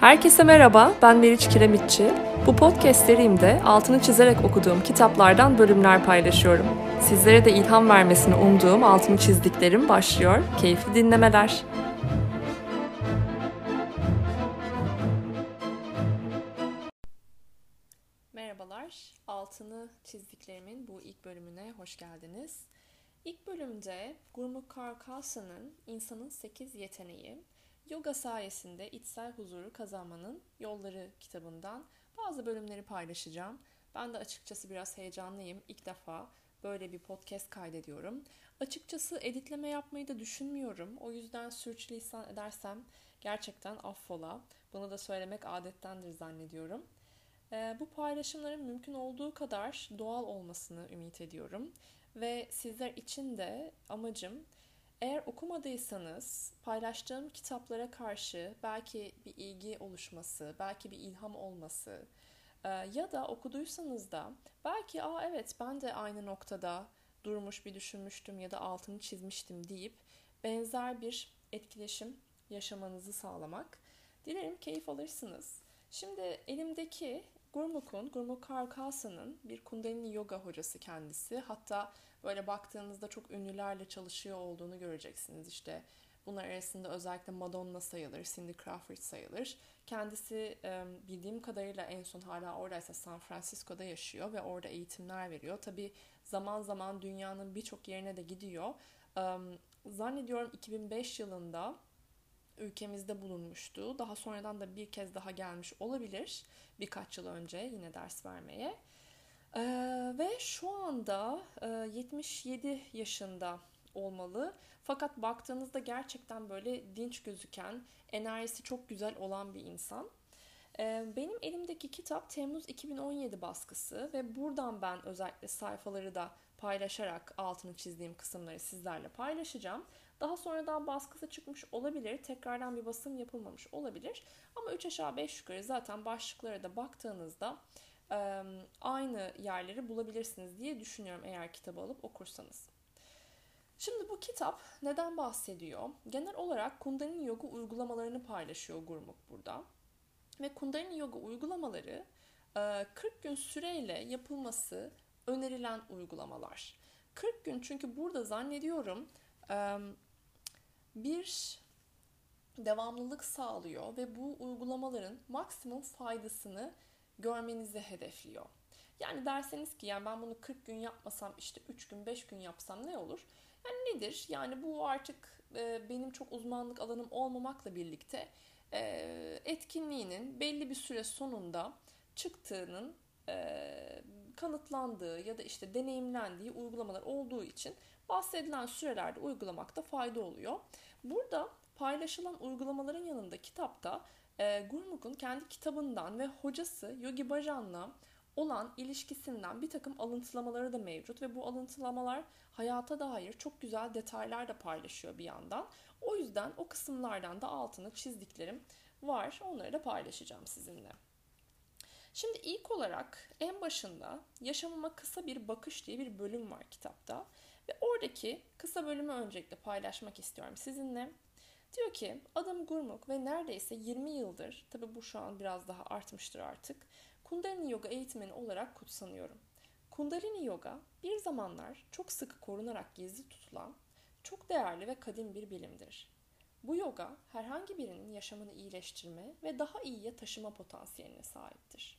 Herkese merhaba, ben Meriç Kiremitçi. Bu podcast serimde altını çizerek okuduğum kitaplardan bölümler paylaşıyorum. Sizlere de ilham vermesini umduğum altını çizdiklerim başlıyor. Keyifli dinlemeler. Merhabalar, altını çizdiklerimin bu ilk bölümüne hoş geldiniz. İlk bölümde Gurmukh Karkasa'nın İnsanın 8 Yeteneği, Yoga sayesinde içsel huzuru kazanmanın yolları kitabından bazı bölümleri paylaşacağım. Ben de açıkçası biraz heyecanlıyım. İlk defa böyle bir podcast kaydediyorum. Açıkçası editleme yapmayı da düşünmüyorum. O yüzden sürçülisan edersem gerçekten affola. Bunu da söylemek adettendir zannediyorum. Ee, bu paylaşımların mümkün olduğu kadar doğal olmasını ümit ediyorum. Ve sizler için de amacım eğer okumadıysanız paylaştığım kitaplara karşı belki bir ilgi oluşması, belki bir ilham olması e, ya da okuduysanız da belki aa evet ben de aynı noktada durmuş bir düşünmüştüm ya da altını çizmiştim deyip benzer bir etkileşim yaşamanızı sağlamak. Dilerim keyif alırsınız. Şimdi elimdeki Gurmukh'un, Gurmukh Karkasa'nın bir Kundalini Yoga hocası kendisi. Hatta böyle baktığınızda çok ünlülerle çalışıyor olduğunu göreceksiniz. İşte bunlar arasında özellikle Madonna sayılır, Cindy Crawford sayılır. Kendisi bildiğim kadarıyla en son hala oradaysa San Francisco'da yaşıyor ve orada eğitimler veriyor. Tabi zaman zaman dünyanın birçok yerine de gidiyor. Zannediyorum 2005 yılında ülkemizde bulunmuştu. Daha sonradan da bir kez daha gelmiş olabilir birkaç yıl önce yine ders vermeye. Ee, ve şu anda e, 77 yaşında olmalı. Fakat baktığınızda gerçekten böyle dinç gözüken, enerjisi çok güzel olan bir insan. Ee, benim elimdeki kitap Temmuz 2017 baskısı ve buradan ben özellikle sayfaları da paylaşarak altını çizdiğim kısımları sizlerle paylaşacağım. Daha sonradan baskısı çıkmış olabilir. Tekrardan bir basım yapılmamış olabilir. Ama 3 aşağı 5 yukarı zaten başlıklara da baktığınızda aynı yerleri bulabilirsiniz diye düşünüyorum eğer kitabı alıp okursanız. Şimdi bu kitap neden bahsediyor? Genel olarak Kundalini Yoga uygulamalarını paylaşıyor Gurmukh burada. Ve Kundalini Yoga uygulamaları 40 gün süreyle yapılması önerilen uygulamalar. 40 gün çünkü burada zannediyorum bir devamlılık sağlıyor ve bu uygulamaların maksimum faydasını görmenizi hedefliyor. Yani derseniz ki yani ben bunu 40 gün yapmasam işte 3 gün 5 gün yapsam ne olur? Yani nedir? Yani bu artık e, benim çok uzmanlık alanım olmamakla birlikte e, etkinliğinin belli bir süre sonunda çıktığının e, kanıtlandığı ya da işte deneyimlendiği uygulamalar olduğu için bahsedilen sürelerde uygulamakta fayda oluyor. Burada paylaşılan uygulamaların yanında kitapta e, Gurmukh'un kendi kitabından ve hocası Yogi Bhajan'la olan ilişkisinden bir takım alıntılamaları da mevcut ve bu alıntılamalar hayata dair çok güzel detaylar da paylaşıyor bir yandan. O yüzden o kısımlardan da altını çizdiklerim var. Onları da paylaşacağım sizinle. Şimdi ilk olarak en başında yaşamıma kısa bir bakış diye bir bölüm var kitapta. Ve oradaki kısa bölümü öncelikle paylaşmak istiyorum sizinle. Diyor ki adım Gurmukh ve neredeyse 20 yıldır, tabi bu şu an biraz daha artmıştır artık, Kundalini Yoga eğitmeni olarak kutsanıyorum. Kundalini Yoga bir zamanlar çok sıkı korunarak gizli tutulan, çok değerli ve kadim bir bilimdir. Bu yoga herhangi birinin yaşamını iyileştirme ve daha iyiye taşıma potansiyeline sahiptir.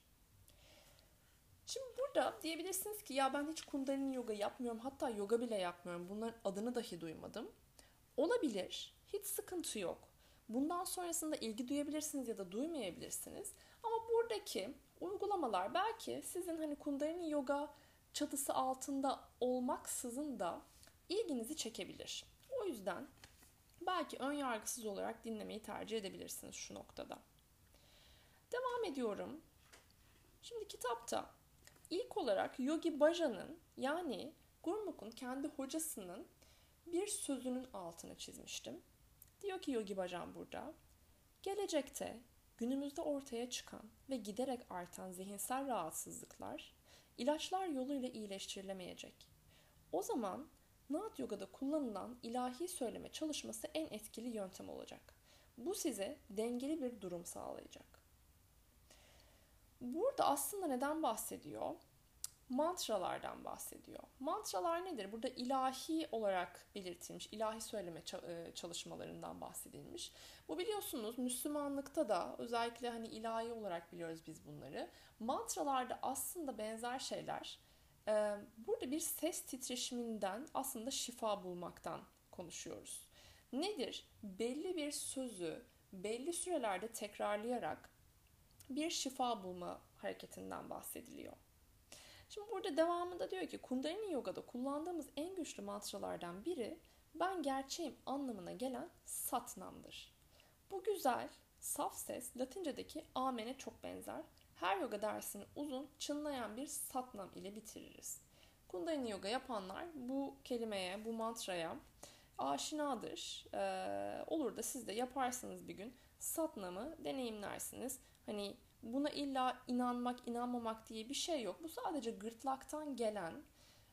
Şimdi burada diyebilirsiniz ki ya ben hiç kundalini yoga yapmıyorum hatta yoga bile yapmıyorum bunların adını dahi duymadım. Olabilir hiç sıkıntı yok. Bundan sonrasında ilgi duyabilirsiniz ya da duymayabilirsiniz. Ama buradaki uygulamalar belki sizin hani kundalini yoga çatısı altında olmaksızın da ilginizi çekebilir. O yüzden belki ön yargısız olarak dinlemeyi tercih edebilirsiniz şu noktada. Devam ediyorum. Şimdi kitapta ilk olarak Yogi Bhajan'ın yani Gurmukh'un kendi hocasının bir sözünün altını çizmiştim. Diyor ki Yogi Bhajan burada, gelecekte günümüzde ortaya çıkan ve giderek artan zihinsel rahatsızlıklar ilaçlar yoluyla iyileştirilemeyecek. O zaman Naat Yoga'da kullanılan ilahi söyleme çalışması en etkili yöntem olacak. Bu size dengeli bir durum sağlayacak. Burada aslında neden bahsediyor? mantralardan bahsediyor. Mantralar nedir? Burada ilahi olarak belirtilmiş, ilahi söyleme e, çalışmalarından bahsedilmiş. Bu biliyorsunuz Müslümanlıkta da özellikle hani ilahi olarak biliyoruz biz bunları. Mantralarda aslında benzer şeyler. E, burada bir ses titreşiminden aslında şifa bulmaktan konuşuyoruz. Nedir? Belli bir sözü belli sürelerde tekrarlayarak bir şifa bulma hareketinden bahsediliyor. Şimdi burada devamında diyor ki Kundalini Yoga'da kullandığımız en güçlü mantralardan biri ben gerçeğim anlamına gelen satnamdır. Bu güzel, saf ses Latince'deki amen'e çok benzer. Her yoga dersini uzun, çınlayan bir satnam ile bitiririz. Kundalini Yoga yapanlar bu kelimeye, bu mantraya aşinadır. Ee, olur da siz de yaparsınız bir gün. Satnam'ı deneyimlersiniz. Hani Buna illa inanmak, inanmamak diye bir şey yok. Bu sadece gırtlaktan gelen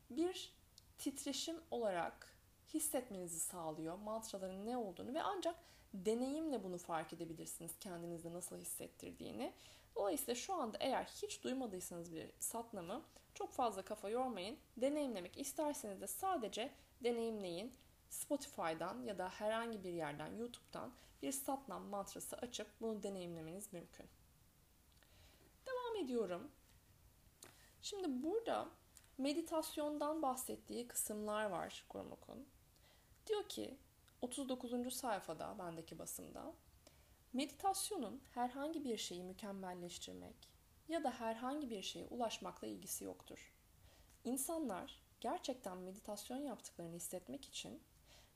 bir titreşim olarak hissetmenizi sağlıyor. Mantraların ne olduğunu ve ancak deneyimle bunu fark edebilirsiniz kendinizde nasıl hissettirdiğini. Dolayısıyla şu anda eğer hiç duymadıysanız bir satnamı çok fazla kafa yormayın. Deneyimlemek isterseniz de sadece deneyimleyin. Spotify'dan ya da herhangi bir yerden YouTube'dan bir satnam mantrası açıp bunu deneyimlemeniz mümkün ediyorum. Şimdi burada meditasyondan bahsettiği kısımlar var Gurmuk'un. Diyor ki 39. sayfada bendeki basımda meditasyonun herhangi bir şeyi mükemmelleştirmek ya da herhangi bir şeye ulaşmakla ilgisi yoktur. İnsanlar gerçekten meditasyon yaptıklarını hissetmek için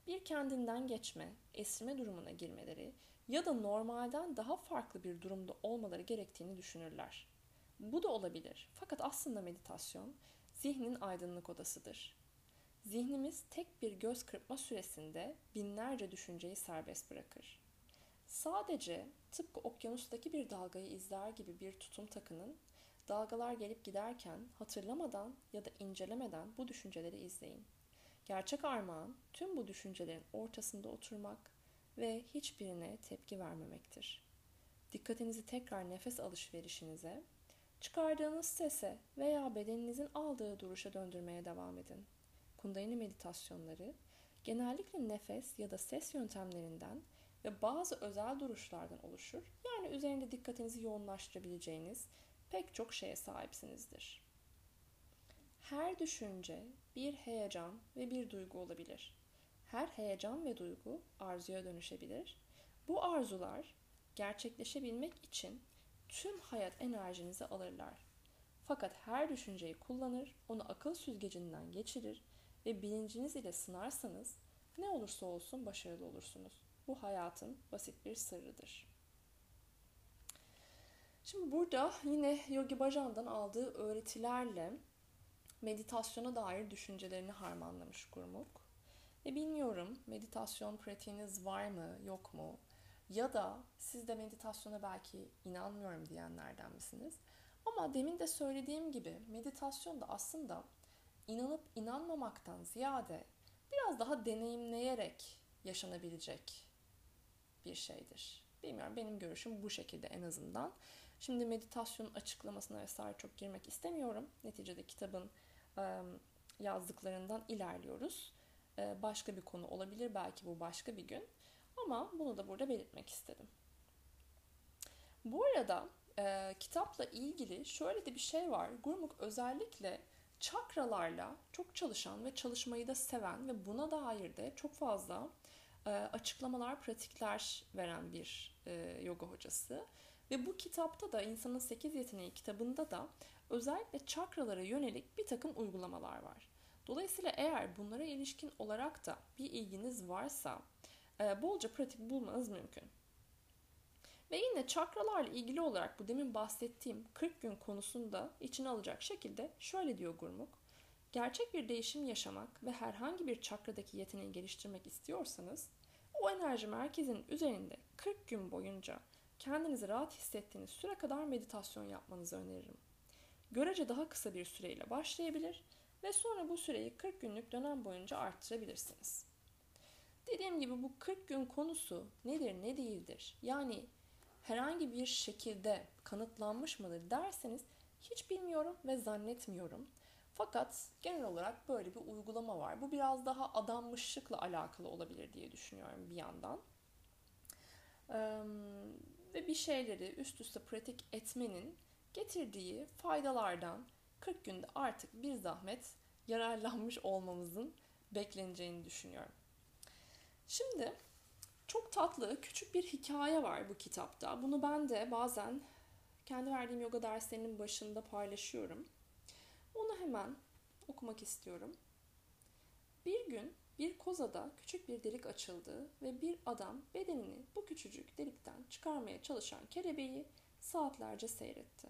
bir kendinden geçme, esirme durumuna girmeleri ya da normalden daha farklı bir durumda olmaları gerektiğini düşünürler. Bu da olabilir. Fakat aslında meditasyon zihnin aydınlık odasıdır. Zihnimiz tek bir göz kırpma süresinde binlerce düşünceyi serbest bırakır. Sadece tıpkı okyanustaki bir dalgayı izler gibi bir tutum takının, dalgalar gelip giderken hatırlamadan ya da incelemeden bu düşünceleri izleyin. Gerçek armağan tüm bu düşüncelerin ortasında oturmak ve hiçbirine tepki vermemektir. Dikkatinizi tekrar nefes alışverişinize Çıkardığınız sese veya bedeninizin aldığı duruşa döndürmeye devam edin. Kundalini meditasyonları genellikle nefes ya da ses yöntemlerinden ve bazı özel duruşlardan oluşur. Yani üzerinde dikkatinizi yoğunlaştırabileceğiniz pek çok şeye sahipsinizdir. Her düşünce bir heyecan ve bir duygu olabilir. Her heyecan ve duygu arzuya dönüşebilir. Bu arzular gerçekleşebilmek için tüm hayat enerjinizi alırlar. Fakat her düşünceyi kullanır, onu akıl süzgecinden geçirir ve bilinciniz ile sınarsanız ne olursa olsun başarılı olursunuz. Bu hayatın basit bir sırrıdır. Şimdi burada yine Yogi Bhajan'dan aldığı öğretilerle meditasyona dair düşüncelerini harmanlamış Gurmuk. Ve bilmiyorum meditasyon pratiğiniz var mı yok mu? Ya da siz de meditasyona belki inanmıyorum diyenlerden misiniz? Ama demin de söylediğim gibi meditasyon da aslında inanıp inanmamaktan ziyade biraz daha deneyimleyerek yaşanabilecek bir şeydir. Bilmiyorum benim görüşüm bu şekilde en azından. Şimdi meditasyonun açıklamasına vesaire çok girmek istemiyorum. Neticede kitabın yazdıklarından ilerliyoruz. Başka bir konu olabilir belki bu başka bir gün. Ama bunu da burada belirtmek istedim. Bu arada e, kitapla ilgili şöyle de bir şey var. Gurmuk özellikle çakralarla çok çalışan ve çalışmayı da seven ve buna dair de çok fazla e, açıklamalar, pratikler veren bir e, yoga hocası. Ve bu kitapta da İnsanın 8 Yeteneği kitabında da özellikle çakralara yönelik bir takım uygulamalar var. Dolayısıyla eğer bunlara ilişkin olarak da bir ilginiz varsa bolca pratik bulmanız mümkün. Ve yine çakralarla ilgili olarak bu demin bahsettiğim 40 gün konusunda içine alacak şekilde şöyle diyor Gurmuk. Gerçek bir değişim yaşamak ve herhangi bir çakradaki yeteneği geliştirmek istiyorsanız o enerji merkezinin üzerinde 40 gün boyunca kendinizi rahat hissettiğiniz süre kadar meditasyon yapmanızı öneririm. Görece daha kısa bir süreyle başlayabilir ve sonra bu süreyi 40 günlük dönem boyunca arttırabilirsiniz. Dediğim gibi bu 40 gün konusu nedir ne değildir? Yani herhangi bir şekilde kanıtlanmış mıdır derseniz hiç bilmiyorum ve zannetmiyorum. Fakat genel olarak böyle bir uygulama var. Bu biraz daha adanmışlıkla alakalı olabilir diye düşünüyorum bir yandan. Ee, ve bir şeyleri üst üste pratik etmenin getirdiği faydalardan 40 günde artık bir zahmet yararlanmış olmamızın bekleneceğini düşünüyorum. Şimdi çok tatlı küçük bir hikaye var bu kitapta. Bunu ben de bazen kendi verdiğim yoga derslerinin başında paylaşıyorum. Onu hemen okumak istiyorum. Bir gün bir kozada küçük bir delik açıldı ve bir adam bedenini bu küçücük delikten çıkarmaya çalışan kelebeği saatlerce seyretti.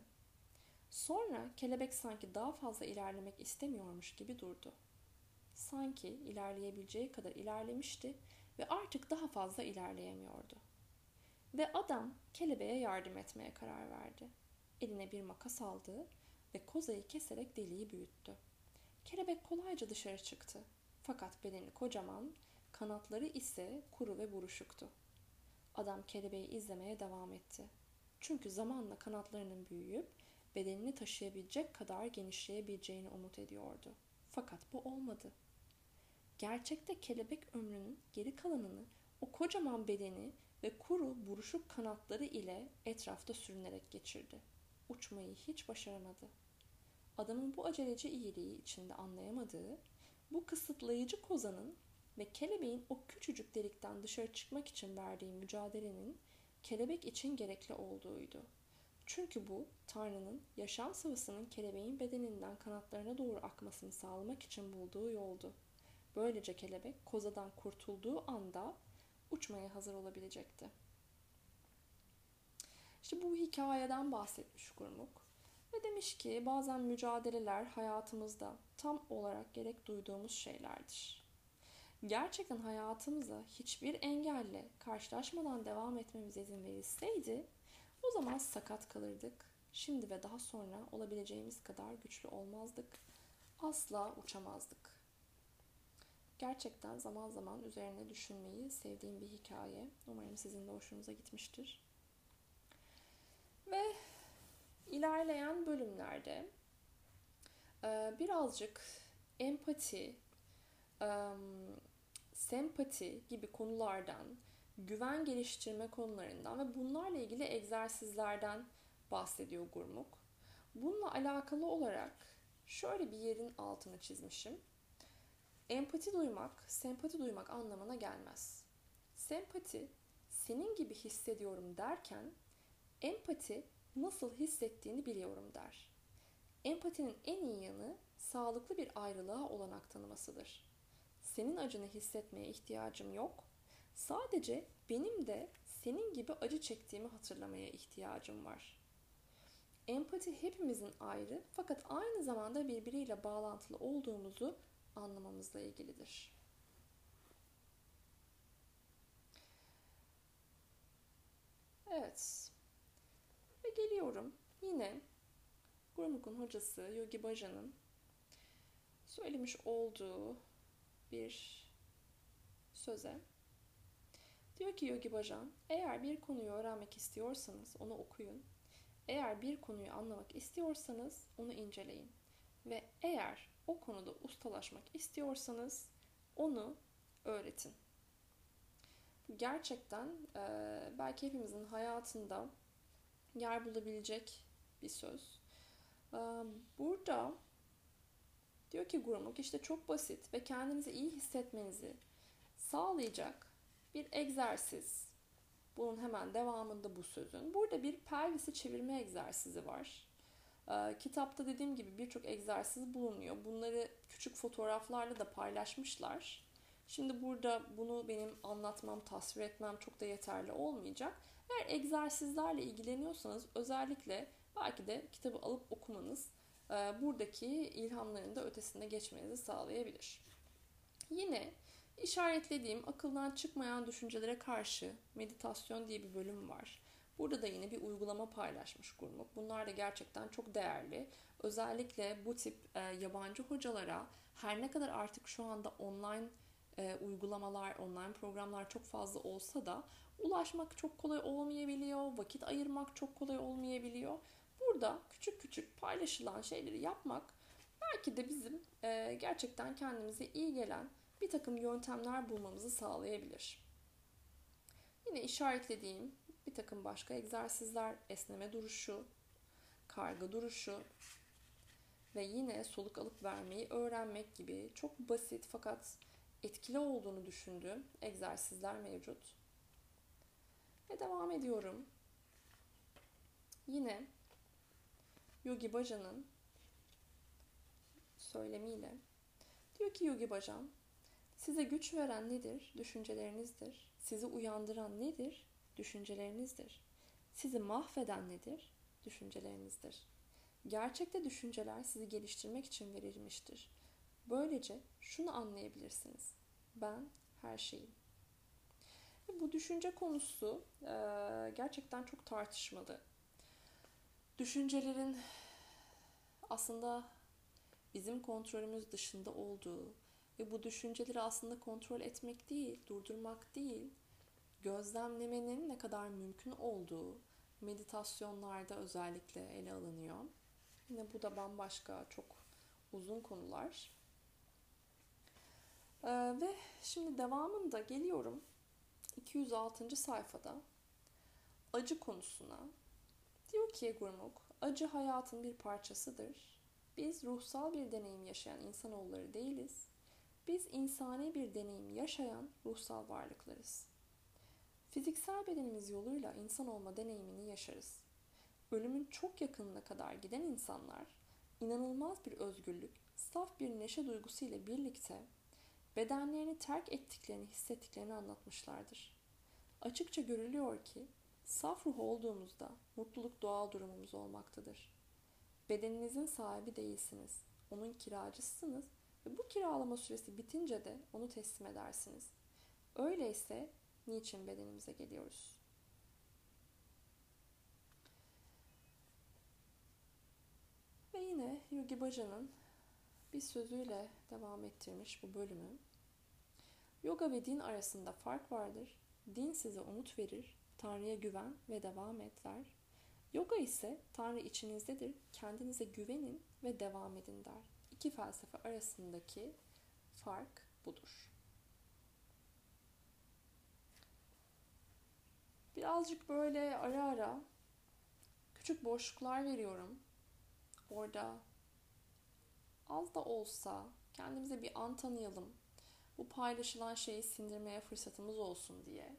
Sonra kelebek sanki daha fazla ilerlemek istemiyormuş gibi durdu. Sanki ilerleyebileceği kadar ilerlemişti ve artık daha fazla ilerleyemiyordu. Ve adam kelebeğe yardım etmeye karar verdi. Eline bir makas aldı ve kozayı keserek deliği büyüttü. Kelebek kolayca dışarı çıktı. Fakat bedeni kocaman, kanatları ise kuru ve buruşuktu. Adam kelebeği izlemeye devam etti. Çünkü zamanla kanatlarının büyüyüp bedenini taşıyabilecek kadar genişleyebileceğini umut ediyordu. Fakat bu olmadı. Gerçekte kelebek ömrünün geri kalanını o kocaman bedeni ve kuru buruşuk kanatları ile etrafta sürünerek geçirdi. Uçmayı hiç başaramadı. Adamın bu aceleci iyiliği içinde anlayamadığı, bu kısıtlayıcı kozanın ve kelebeğin o küçücük delikten dışarı çıkmak için verdiği mücadelenin kelebek için gerekli olduğuydu. Çünkü bu Tanrı'nın yaşam sıvısının kelebeğin bedeninden kanatlarına doğru akmasını sağlamak için bulduğu yoldu. Böylece kelebek kozadan kurtulduğu anda uçmaya hazır olabilecekti. İşte bu hikayeden bahsetmiş Gurmuk. Ve demiş ki bazen mücadeleler hayatımızda tam olarak gerek duyduğumuz şeylerdir. Gerçekten hayatımıza hiçbir engelle karşılaşmadan devam etmemize izin verilseydi o zaman sakat kalırdık. Şimdi ve daha sonra olabileceğimiz kadar güçlü olmazdık. Asla uçamazdık. Gerçekten zaman zaman üzerine düşünmeyi sevdiğim bir hikaye. Umarım sizin de hoşunuza gitmiştir. Ve ilerleyen bölümlerde e, birazcık empati, sempati gibi konulardan, güven geliştirme konularından ve bunlarla ilgili egzersizlerden bahsediyor Gurmuk. Bununla alakalı olarak şöyle bir yerin altını çizmişim. Empati duymak, sempati duymak anlamına gelmez. Sempati, senin gibi hissediyorum derken, empati nasıl hissettiğini biliyorum der. Empatinin en iyi yanı sağlıklı bir ayrılığa olanak tanımasıdır. Senin acını hissetmeye ihtiyacım yok. Sadece benim de senin gibi acı çektiğimi hatırlamaya ihtiyacım var. Empati hepimizin ayrı fakat aynı zamanda birbiriyle bağlantılı olduğumuzu anlamamızla ilgilidir. Evet. Ve geliyorum yine Gurmuk'un hocası Yogi Bhaja'nın söylemiş olduğu bir söze. Diyor ki Yogi Bhajan, eğer bir konuyu öğrenmek istiyorsanız onu okuyun. Eğer bir konuyu anlamak istiyorsanız onu inceleyin. Ve eğer o konuda ustalaşmak istiyorsanız onu öğretin. Gerçekten e, belki hepimizin hayatında yer bulabilecek bir söz. E, burada diyor ki Gurmuk işte çok basit ve kendinizi iyi hissetmenizi sağlayacak bir egzersiz. Bunun hemen devamında bu sözün. Burada bir pelvisi çevirme egzersizi var. Ee, kitapta dediğim gibi birçok egzersiz bulunuyor. Bunları küçük fotoğraflarla da paylaşmışlar. Şimdi burada bunu benim anlatmam, tasvir etmem çok da yeterli olmayacak. Eğer egzersizlerle ilgileniyorsanız özellikle belki de kitabı alıp okumanız e, buradaki ilhamların da ötesinde geçmenizi sağlayabilir. Yine işaretlediğim akıldan çıkmayan düşüncelere karşı meditasyon diye bir bölüm var. Burada da yine bir uygulama paylaşmış Gurmuk. Bunlar da gerçekten çok değerli. Özellikle bu tip e, yabancı hocalara her ne kadar artık şu anda online e, uygulamalar, online programlar çok fazla olsa da ulaşmak çok kolay olmayabiliyor, vakit ayırmak çok kolay olmayabiliyor. Burada küçük küçük paylaşılan şeyleri yapmak belki de bizim e, gerçekten kendimize iyi gelen bir takım yöntemler bulmamızı sağlayabilir. Yine işaretlediğim bir takım başka egzersizler, esneme duruşu, karga duruşu ve yine soluk alıp vermeyi öğrenmek gibi çok basit fakat etkili olduğunu düşündüğüm egzersizler mevcut. Ve devam ediyorum. Yine Yogi Bhaja'nın söylemiyle diyor ki Yogi Bhajan size güç veren nedir? Düşüncelerinizdir. Sizi uyandıran nedir? Düşüncelerinizdir. Sizi mahveden nedir? Düşüncelerinizdir. Gerçekte düşünceler sizi geliştirmek için verilmiştir. Böylece şunu anlayabilirsiniz. Ben her şeyim. Bu düşünce konusu gerçekten çok tartışmalı. Düşüncelerin aslında bizim kontrolümüz dışında olduğu ve bu düşünceleri aslında kontrol etmek değil, durdurmak değil, gözlemlemenin ne kadar mümkün olduğu meditasyonlarda özellikle ele alınıyor. Yine bu da bambaşka çok uzun konular. Ee, ve şimdi devamında geliyorum 206. sayfada acı konusuna. Diyor ki Gurmuk, acı hayatın bir parçasıdır. Biz ruhsal bir deneyim yaşayan insanoğulları değiliz. Biz insani bir deneyim yaşayan ruhsal varlıklarız. Fiziksel bedenimiz yoluyla insan olma deneyimini yaşarız. Ölümün çok yakınına kadar giden insanlar inanılmaz bir özgürlük, saf bir neşe duygusu ile birlikte bedenlerini terk ettiklerini hissettiklerini anlatmışlardır. Açıkça görülüyor ki saf ruh olduğumuzda mutluluk doğal durumumuz olmaktadır. Bedeninizin sahibi değilsiniz. Onun kiracısınız ve bu kiralama süresi bitince de onu teslim edersiniz. Öyleyse niçin bedenimize geliyoruz? Ve yine Yogi Bhaja'nın bir sözüyle devam ettirmiş bu bölümü. Yoga ve din arasında fark vardır. Din size umut verir, Tanrı'ya güven ve devam et der. Yoga ise Tanrı içinizdedir, kendinize güvenin ve devam edin der. İki felsefe arasındaki fark budur. Birazcık böyle ara ara küçük boşluklar veriyorum. Orada az da olsa kendimize bir an tanıyalım. Bu paylaşılan şeyi sindirmeye fırsatımız olsun diye.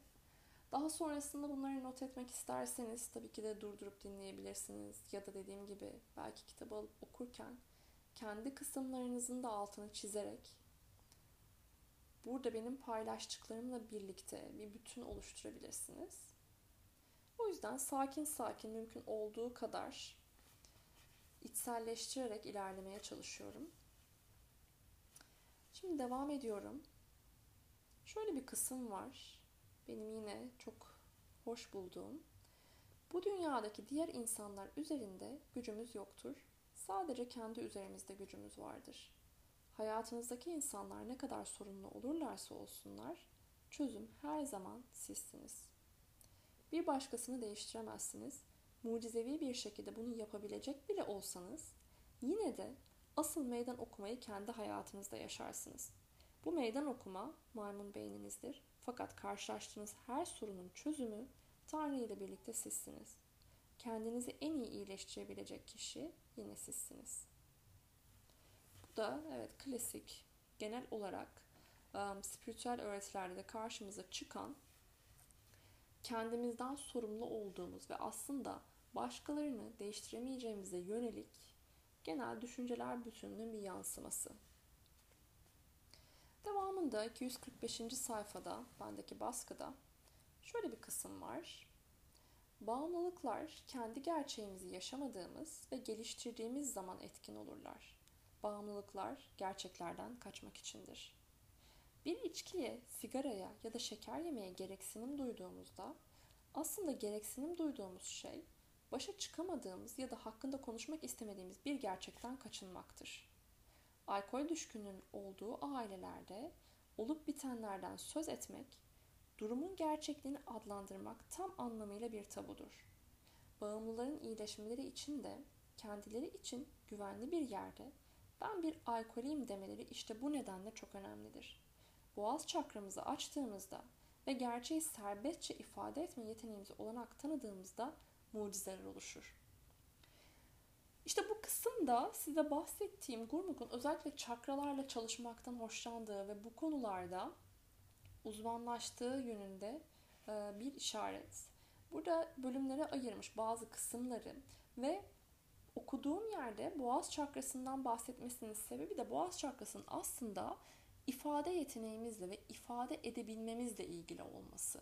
Daha sonrasında bunları not etmek isterseniz tabii ki de durdurup dinleyebilirsiniz. Ya da dediğim gibi belki kitabı alıp okurken kendi kısımlarınızın da altını çizerek burada benim paylaştıklarımla birlikte bir bütün oluşturabilirsiniz. O yüzden sakin sakin mümkün olduğu kadar içselleştirerek ilerlemeye çalışıyorum. Şimdi devam ediyorum. Şöyle bir kısım var. Benim yine çok hoş bulduğum. Bu dünyadaki diğer insanlar üzerinde gücümüz yoktur. Sadece kendi üzerimizde gücümüz vardır. Hayatınızdaki insanlar ne kadar sorunlu olurlarsa olsunlar, çözüm her zaman sizsiniz. Bir başkasını değiştiremezsiniz mucizevi bir şekilde bunu yapabilecek bile olsanız yine de asıl meydan okumayı kendi hayatınızda yaşarsınız. Bu meydan okuma maymun beyninizdir. Fakat karşılaştığınız her sorunun çözümü Tanrı ile birlikte sizsiniz. Kendinizi en iyi iyileştirebilecek kişi yine sizsiniz. Bu da evet klasik genel olarak um, spiritüel öğretilerde de karşımıza çıkan kendimizden sorumlu olduğumuz ve aslında başkalarını değiştiremeyeceğimize yönelik genel düşünceler bütününün bir yansıması. Devamında 245. sayfada bendeki baskıda şöyle bir kısım var. Bağımlılıklar kendi gerçeğimizi yaşamadığımız ve geliştirdiğimiz zaman etkin olurlar. Bağımlılıklar gerçeklerden kaçmak içindir. Bir içkiye, sigaraya ya da şeker yemeye gereksinim duyduğumuzda aslında gereksinim duyduğumuz şey başa çıkamadığımız ya da hakkında konuşmak istemediğimiz bir gerçekten kaçınmaktır. Alkol düşkünün olduğu ailelerde olup bitenlerden söz etmek, durumun gerçekliğini adlandırmak tam anlamıyla bir tabudur. Bağımlıların iyileşmeleri için de kendileri için güvenli bir yerde ben bir alkoliyim demeleri işte bu nedenle çok önemlidir. Boğaz çakramızı açtığımızda ve gerçeği serbestçe ifade etme yeteneğimize olanak tanıdığımızda mucizeler oluşur. İşte bu kısımda size bahsettiğim Gurmuk'un özellikle çakralarla çalışmaktan hoşlandığı ve bu konularda uzmanlaştığı yönünde e, bir işaret. Burada bölümlere ayırmış bazı kısımları ve okuduğum yerde boğaz çakrasından bahsetmesinin sebebi de boğaz çakrasının aslında ifade yeteneğimizle ve ifade edebilmemizle ilgili olması.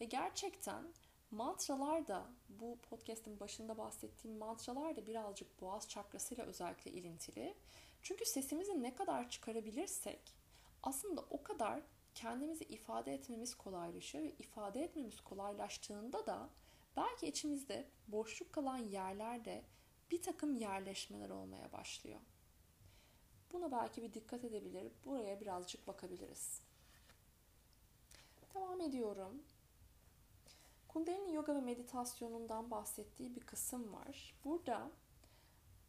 Ve gerçekten mantralar da bu podcast'in başında bahsettiğim mantralar da birazcık boğaz çakrasıyla özellikle ilintili. Çünkü sesimizi ne kadar çıkarabilirsek aslında o kadar kendimizi ifade etmemiz kolaylaşıyor ve ifade etmemiz kolaylaştığında da belki içimizde boşluk kalan yerlerde bir takım yerleşmeler olmaya başlıyor. Buna belki bir dikkat edebilir, buraya birazcık bakabiliriz. Devam ediyorum. Kundalini yoga ve meditasyonundan bahsettiği bir kısım var. Burada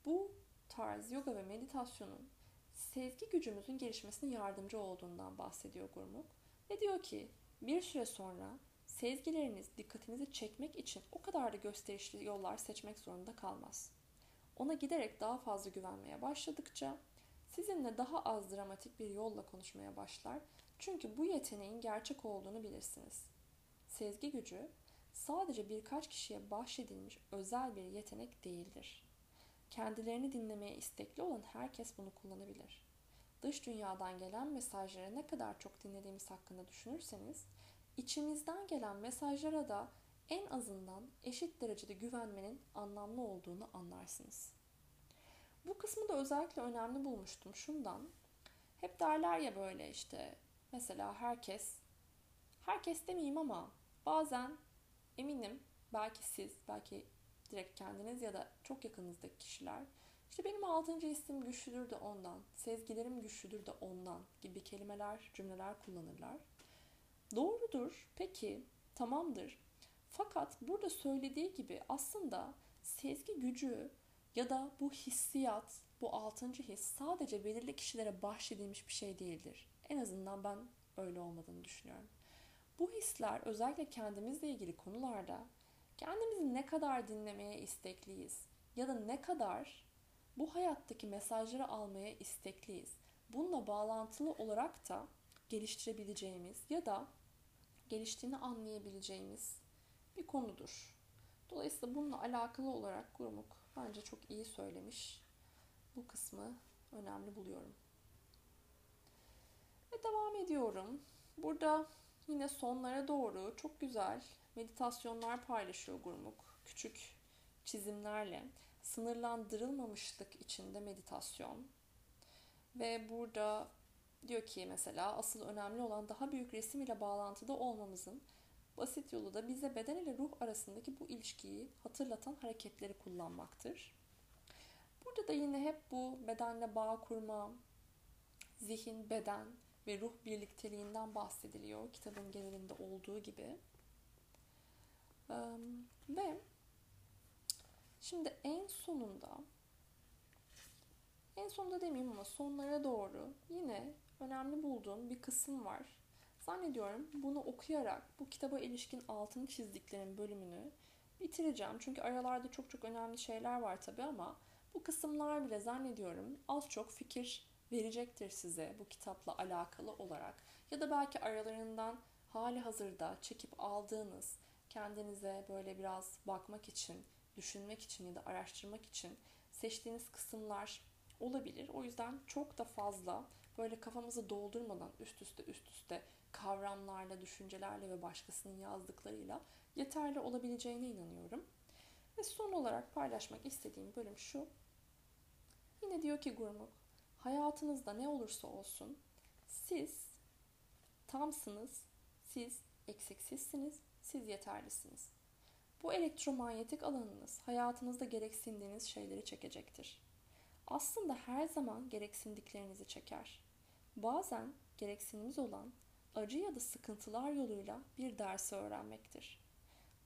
bu tarz yoga ve meditasyonun sezgi gücümüzün gelişmesine yardımcı olduğundan bahsediyor Gurmuk. Ve diyor ki bir süre sonra sezgileriniz dikkatinizi çekmek için o kadar da gösterişli yollar seçmek zorunda kalmaz. Ona giderek daha fazla güvenmeye başladıkça sizinle daha az dramatik bir yolla konuşmaya başlar. Çünkü bu yeteneğin gerçek olduğunu bilirsiniz. Sezgi gücü sadece birkaç kişiye bahşedilmiş özel bir yetenek değildir. Kendilerini dinlemeye istekli olan herkes bunu kullanabilir. Dış dünyadan gelen mesajları ne kadar çok dinlediğimiz hakkında düşünürseniz, içimizden gelen mesajlara da en azından eşit derecede güvenmenin anlamlı olduğunu anlarsınız. Bu kısmı da özellikle önemli bulmuştum şundan. Hep derler ya böyle işte mesela herkes, herkes demeyeyim ama bazen eminim belki siz, belki direkt kendiniz ya da çok yakınızdaki kişiler işte benim altıncı isim güçlüdür de ondan, sezgilerim güçlüdür de ondan gibi kelimeler, cümleler kullanırlar. Doğrudur, peki, tamamdır. Fakat burada söylediği gibi aslında sezgi gücü ya da bu hissiyat, bu altıncı his sadece belirli kişilere bahşedilmiş bir şey değildir. En azından ben öyle olmadığını düşünüyorum. Bu hisler özellikle kendimizle ilgili konularda kendimizi ne kadar dinlemeye istekliyiz ya da ne kadar bu hayattaki mesajları almaya istekliyiz. Bununla bağlantılı olarak da geliştirebileceğimiz ya da geliştiğini anlayabileceğimiz bir konudur. Dolayısıyla bununla alakalı olarak Gurmuk bence çok iyi söylemiş. Bu kısmı önemli buluyorum. Ve devam ediyorum. Burada yine sonlara doğru çok güzel meditasyonlar paylaşıyor Gurmuk. Küçük çizimlerle sınırlandırılmamışlık içinde meditasyon. Ve burada diyor ki mesela asıl önemli olan daha büyük resim ile bağlantıda olmamızın basit yolu da bize beden ile ruh arasındaki bu ilişkiyi hatırlatan hareketleri kullanmaktır. Burada da yine hep bu bedenle bağ kurma, zihin, beden ve ruh birlikteliğinden bahsediliyor kitabın genelinde olduğu gibi. Ve şimdi en sonunda en sonunda demeyeyim ama sonlara doğru yine önemli bulduğum bir kısım var. Zannediyorum bunu okuyarak bu kitaba ilişkin altını çizdiklerim bölümünü bitireceğim. Çünkü aralarda çok çok önemli şeyler var tabi ama bu kısımlar bile zannediyorum az çok fikir verecektir size bu kitapla alakalı olarak. Ya da belki aralarından hali hazırda çekip aldığınız, kendinize böyle biraz bakmak için, düşünmek için ya da araştırmak için seçtiğiniz kısımlar olabilir. O yüzden çok da fazla böyle kafamızı doldurmadan üst üste üst üste kavramlarla, düşüncelerle ve başkasının yazdıklarıyla yeterli olabileceğine inanıyorum. Ve son olarak paylaşmak istediğim bölüm şu. Yine diyor ki Gurmuk, hayatınızda ne olursa olsun siz tamsınız, siz eksiksizsiniz, siz yeterlisiniz. Bu elektromanyetik alanınız hayatınızda gereksindiğiniz şeyleri çekecektir. Aslında her zaman gereksindiklerinizi çeker. Bazen gereksinimiz olan acı ya da sıkıntılar yoluyla bir dersi öğrenmektir.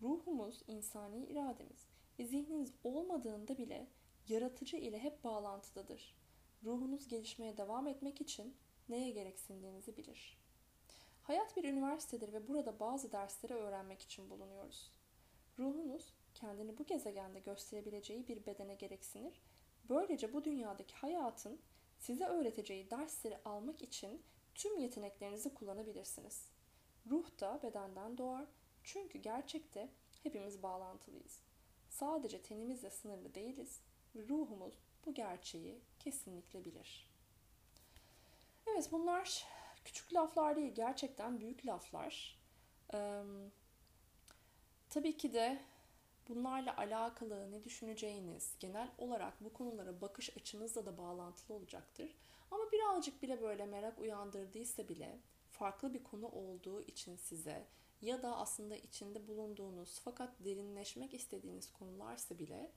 Ruhumuz, insani irademiz ve zihniniz olmadığında bile yaratıcı ile hep bağlantıdadır. Ruhunuz gelişmeye devam etmek için neye gereksindiğinizi bilir. Hayat bir üniversitedir ve burada bazı dersleri öğrenmek için bulunuyoruz. Ruhunuz kendini bu gezegende gösterebileceği bir bedene gereksinir. Böylece bu dünyadaki hayatın size öğreteceği dersleri almak için tüm yeteneklerinizi kullanabilirsiniz. Ruh da bedenden doğar çünkü gerçekte hepimiz bağlantılıyız. Sadece tenimizle sınırlı değiliz ve ruhumuz bu gerçeği kesinlikle bilir. Evet bunlar küçük laflar değil gerçekten büyük laflar. Ee, tabii ki de bunlarla alakalı ne düşüneceğiniz genel olarak bu konulara bakış açınızla da bağlantılı olacaktır. Ama birazcık bile böyle merak uyandırdıysa bile farklı bir konu olduğu için size ya da aslında içinde bulunduğunuz fakat derinleşmek istediğiniz konularsa bile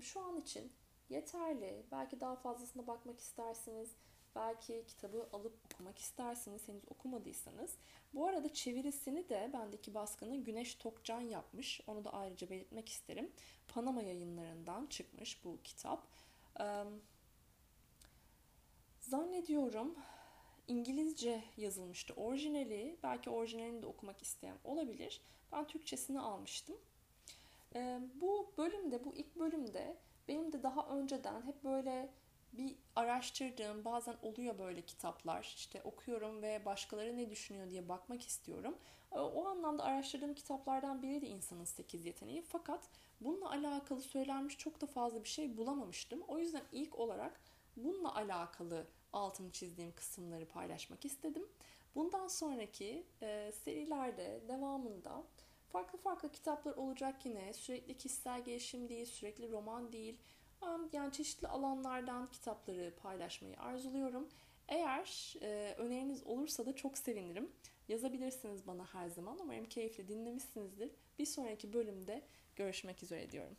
şu an için yeterli. Belki daha fazlasına bakmak istersiniz. Belki kitabı alıp okumak istersiniz henüz okumadıysanız. Bu arada çevirisini de bendeki baskının Güneş Tokcan yapmış. Onu da ayrıca belirtmek isterim. Panama yayınlarından çıkmış bu kitap. Zannediyorum İngilizce yazılmıştı orijinali. Belki orijinalini de okumak isteyen olabilir. Ben Türkçesini almıştım. Ee, bu bölümde, bu ilk bölümde benim de daha önceden hep böyle bir araştırdığım bazen oluyor böyle kitaplar. İşte okuyorum ve başkaları ne düşünüyor diye bakmak istiyorum. Ee, o anlamda araştırdığım kitaplardan biri de insanın 8 yeteneği. Fakat bununla alakalı söylenmiş çok da fazla bir şey bulamamıştım. O yüzden ilk olarak bununla alakalı altını çizdiğim kısımları paylaşmak istedim. Bundan sonraki e, serilerde devamında farklı farklı kitaplar olacak yine. Sürekli kişisel gelişim değil, sürekli roman değil. Yani çeşitli alanlardan kitapları paylaşmayı arzuluyorum. Eğer e, öneriniz olursa da çok sevinirim. Yazabilirsiniz bana her zaman. Umarım keyifli dinlemişsinizdir. Bir sonraki bölümde görüşmek üzere diyorum.